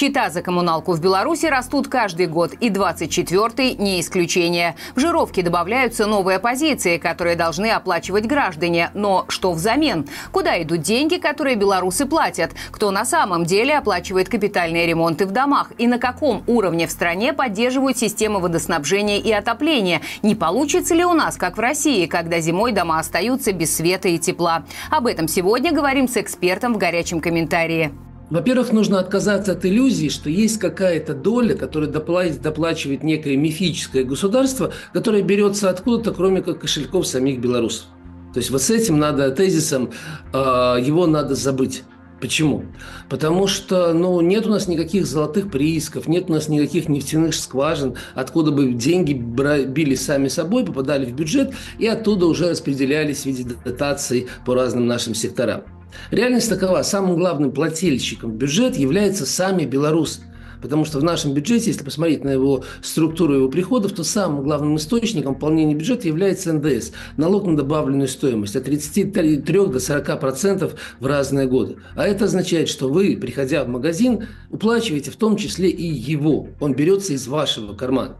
Счета за коммуналку в Беларуси растут каждый год, и 24-й не исключение. В жировке добавляются новые позиции, которые должны оплачивать граждане. Но что взамен? Куда идут деньги, которые белорусы платят? Кто на самом деле оплачивает капитальные ремонты в домах? И на каком уровне в стране поддерживают системы водоснабжения и отопления? Не получится ли у нас, как в России, когда зимой дома остаются без света и тепла? Об этом сегодня говорим с экспертом в горячем комментарии. Во-первых, нужно отказаться от иллюзии, что есть какая-то доля, которую доплачивает, доплачивает некое мифическое государство, которое берется откуда-то, кроме как кошельков самих белорусов. То есть вот с этим надо, тезисом, э, его надо забыть. Почему? Потому что ну, нет у нас никаких золотых приисков, нет у нас никаких нефтяных скважин, откуда бы деньги били сами собой, попадали в бюджет и оттуда уже распределялись в виде дотаций по разным нашим секторам. Реальность такова. Самым главным плательщиком в бюджет является сами белорусы. Потому что в нашем бюджете, если посмотреть на его структуру его приходов, то самым главным источником пополнения бюджета является НДС – налог на добавленную стоимость от 33 до 40 процентов в разные годы. А это означает, что вы, приходя в магазин, уплачиваете в том числе и его. Он берется из вашего кармана.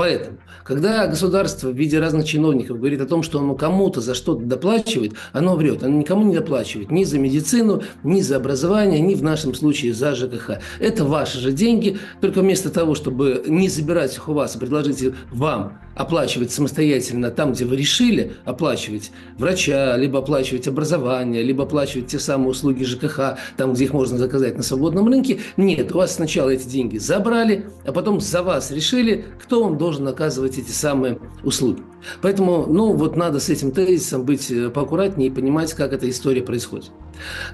Поэтому, когда государство в виде разных чиновников говорит о том, что оно кому-то за что-то доплачивает, оно врет. Оно никому не доплачивает ни за медицину, ни за образование, ни в нашем случае за ЖКХ. Это ваши же деньги, только вместо того, чтобы не забирать их у вас, и предложить вам оплачивать самостоятельно там, где вы решили оплачивать врача, либо оплачивать образование, либо оплачивать те самые услуги ЖКХ, там, где их можно заказать на свободном рынке. Нет, у вас сначала эти деньги забрали, а потом за вас решили, кто вам должен оказывать эти самые услуги. Поэтому, ну, вот надо с этим тезисом быть э, поаккуратнее и понимать, как эта история происходит.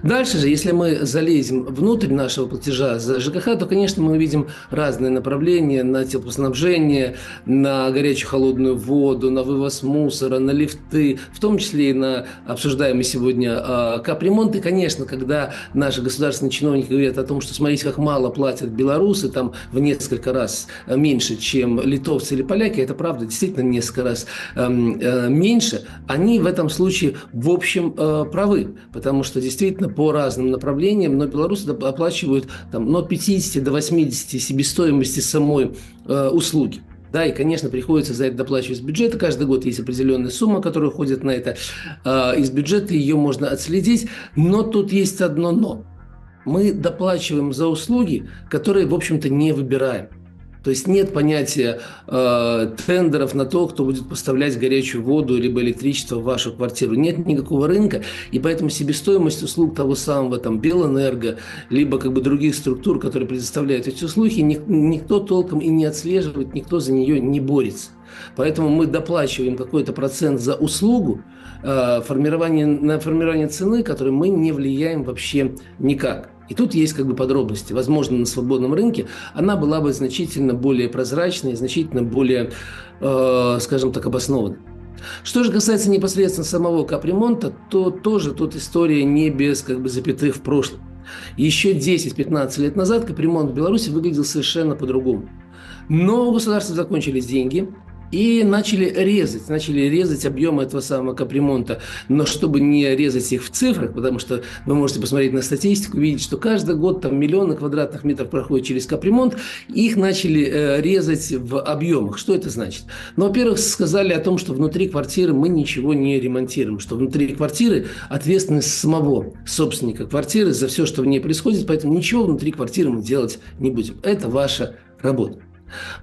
Дальше же, если мы залезем внутрь нашего платежа за ЖКХ, то, конечно, мы увидим разные направления на теплоснабжение, на горячую холодную воду, на вывоз мусора, на лифты, в том числе и на обсуждаемый сегодня э, капремонт. И, конечно, когда наши государственные чиновники говорят о том, что смотрите, как мало платят белорусы, там в несколько раз меньше, чем литовцы или поляки, это правда, действительно несколько раз Эм, э, меньше, они в этом случае в общем э, правы, потому что действительно по разным направлениям, но белорусы оплачивают там, от 50 до 80 себестоимости самой э, услуги. Да, и, конечно, приходится за это доплачивать из бюджета. Каждый год есть определенная сумма, которая уходит на это. Из бюджета ее можно отследить. Но тут есть одно «но». Мы доплачиваем за услуги, которые, в общем-то, не выбираем. То есть нет понятия э, тендеров на то, кто будет поставлять горячую воду либо электричество в вашу квартиру. Нет никакого рынка, и поэтому себестоимость услуг того самого там Белэнерго, либо как бы других структур, которые предоставляют эти услуги, ни, никто толком и не отслеживает, никто за нее не борется. Поэтому мы доплачиваем какой-то процент за услугу, э, формирование, на формирование цены, которой мы не влияем вообще никак. И тут есть как бы подробности. Возможно, на свободном рынке она была бы значительно более прозрачной, значительно более, э, скажем так, обоснованной. Что же касается непосредственно самого капремонта, то тоже тут история не без как бы запятых в прошлом. Еще 10-15 лет назад капремонт в Беларуси выглядел совершенно по-другому. Но у государства закончились деньги – и начали резать, начали резать объемы этого самого капремонта. Но чтобы не резать их в цифрах, потому что вы можете посмотреть на статистику, видеть, что каждый год там миллионы квадратных метров проходят через капремонт, их начали э, резать в объемах. Что это значит? Ну, во-первых, сказали о том, что внутри квартиры мы ничего не ремонтируем, что внутри квартиры ответственность самого собственника квартиры за все, что в ней происходит, поэтому ничего внутри квартиры мы делать не будем. Это ваша работа.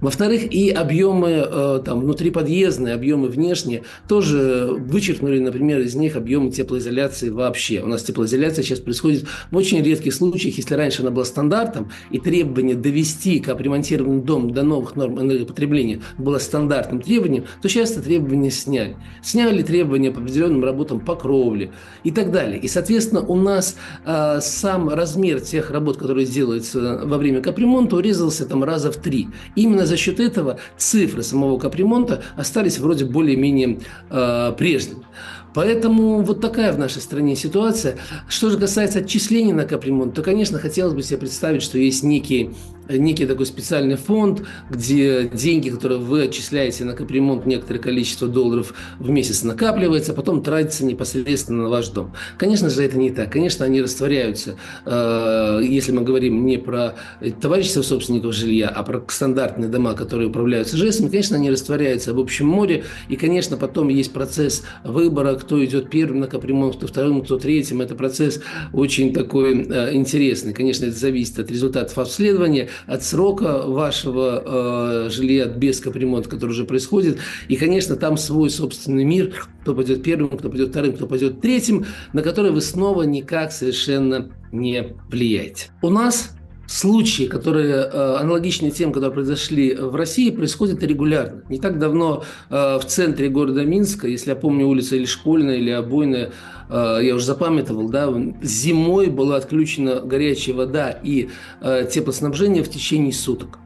Во-вторых, и объемы э, там, внутриподъездные, объемы внешние тоже вычеркнули, например, из них объемы теплоизоляции вообще. У нас теплоизоляция сейчас происходит в очень редких случаях, если раньше она была стандартом, и требование довести капремонтированный дом до новых норм энергопотребления было стандартным требованием, то сейчас это требование сняли. Сняли требования по определенным работам по кровле и так далее. И, соответственно, у нас э, сам размер тех работ, которые делаются во время капремонта, урезался там раза в три. Именно за счет этого цифры самого капремонта остались вроде более-менее э, прежними. Поэтому вот такая в нашей стране ситуация. Что же касается отчислений на капремонт, то, конечно, хотелось бы себе представить, что есть некий некий такой специальный фонд, где деньги, которые вы отчисляете на капремонт, некоторое количество долларов в месяц накапливается, а потом тратится непосредственно на ваш дом. Конечно же, это не так. Конечно, они растворяются, э, если мы говорим не про товарищество собственников жилья, а про стандартные дома, которые управляются ЖЭСами, конечно, они растворяются в общем море, и, конечно, потом есть процесс выбора, кто идет первым на капремонт, кто вторым, кто третьим. Это процесс очень такой э, интересный. Конечно, это зависит от результатов обследования, от срока вашего э, жилья без капремонта, который уже происходит. И, конечно, там свой собственный мир, кто пойдет первым, кто пойдет вторым, кто пойдет третьим, на который вы снова никак совершенно не влияете. У нас случаи, которые э, аналогичны тем, которые произошли в России, происходят регулярно. Не так давно э, в центре города Минска, если я помню, улица или Школьная, или Обойная, э, я уже запамятовал, да, зимой была отключена горячая вода и теплоснабжение в течение суток.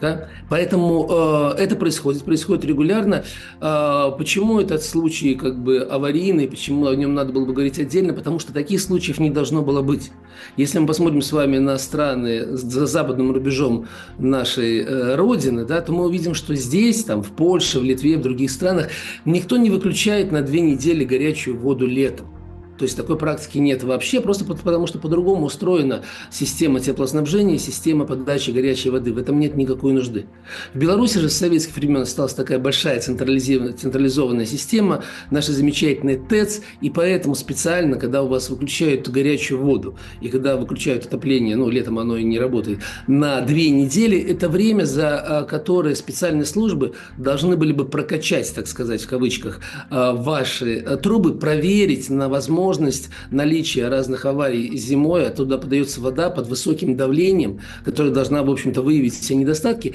Да? Поэтому э, это происходит, происходит регулярно. Э, почему этот случай как бы аварийный, почему о нем надо было бы говорить отдельно? Потому что таких случаев не должно было быть. Если мы посмотрим с вами на страны за западным рубежом нашей э, Родины, да, то мы увидим, что здесь, там, в Польше, в Литве, в других странах никто не выключает на две недели горячую воду летом. То есть такой практики нет вообще, просто потому что по-другому устроена система теплоснабжения, система подачи горячей воды. В этом нет никакой нужды. В Беларуси же с советских времен осталась такая большая централизованная, централизованная система, наши замечательные ТЭЦ, и поэтому специально, когда у вас выключают горячую воду, и когда выключают отопление, ну, летом оно и не работает, на две недели, это время, за а, которое специальные службы должны были бы прокачать, так сказать, в кавычках, а, ваши а, трубы, проверить на возможность возможность наличия разных аварий зимой, оттуда подается вода под высоким давлением, которая должна, в общем-то, выявить все недостатки,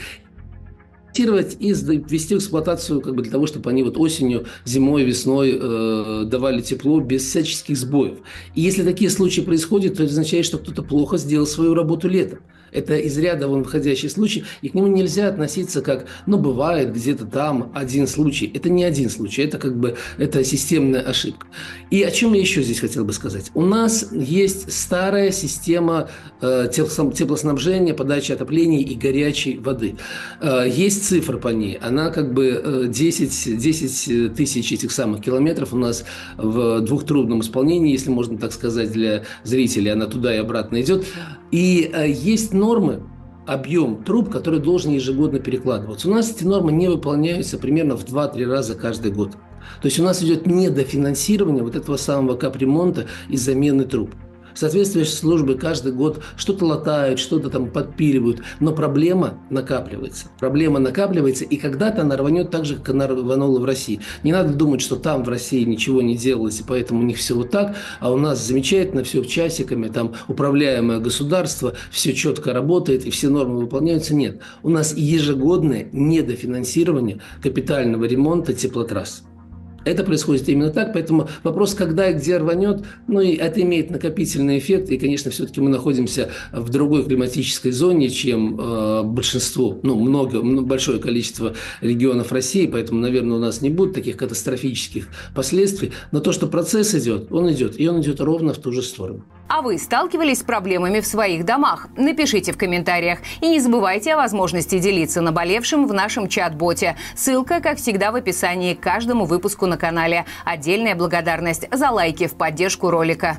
и ввести в эксплуатацию как бы для того, чтобы они вот осенью, зимой, весной э, давали тепло без всяческих сбоев. И если такие случаи происходят, то это означает, что кто-то плохо сделал свою работу летом. Это из ряда вон выходящий случай, и к нему нельзя относиться как, ну, бывает где-то там один случай. Это не один случай, это как бы, это системная ошибка. И о чем я еще здесь хотел бы сказать? У нас есть старая система э, теплоснабжения, подачи отопления и горячей воды. Э, есть цифра по ней, она как бы 10, э, 10 тысяч этих самых километров у нас в двухтрубном исполнении, если можно так сказать для зрителей, она туда и обратно идет. И э, есть нормы, объем труб, который должен ежегодно перекладываться. У нас эти нормы не выполняются примерно в 2-3 раза каждый год. То есть у нас идет недофинансирование вот этого самого капремонта и замены труб. Соответствующие службы каждый год что-то латают, что-то там подпиливают, но проблема накапливается. Проблема накапливается, и когда-то она рванет так же, как она рванула в России. Не надо думать, что там в России ничего не делалось, и поэтому у них все вот так, а у нас замечательно, все часиками, там управляемое государство, все четко работает, и все нормы выполняются. Нет, у нас ежегодное недофинансирование капитального ремонта теплотрасс. Это происходит именно так, поэтому вопрос, когда и где рванет, ну и это имеет накопительный эффект, и, конечно, все-таки мы находимся в другой климатической зоне, чем э, большинство, ну, много, большое количество регионов России, поэтому, наверное, у нас не будет таких катастрофических последствий, но то, что процесс идет, он идет, и он идет ровно в ту же сторону. А вы сталкивались с проблемами в своих домах? Напишите в комментариях. И не забывайте о возможности делиться наболевшим в нашем чат-боте. Ссылка, как всегда, в описании к каждому выпуску на канале. Отдельная благодарность за лайки в поддержку ролика.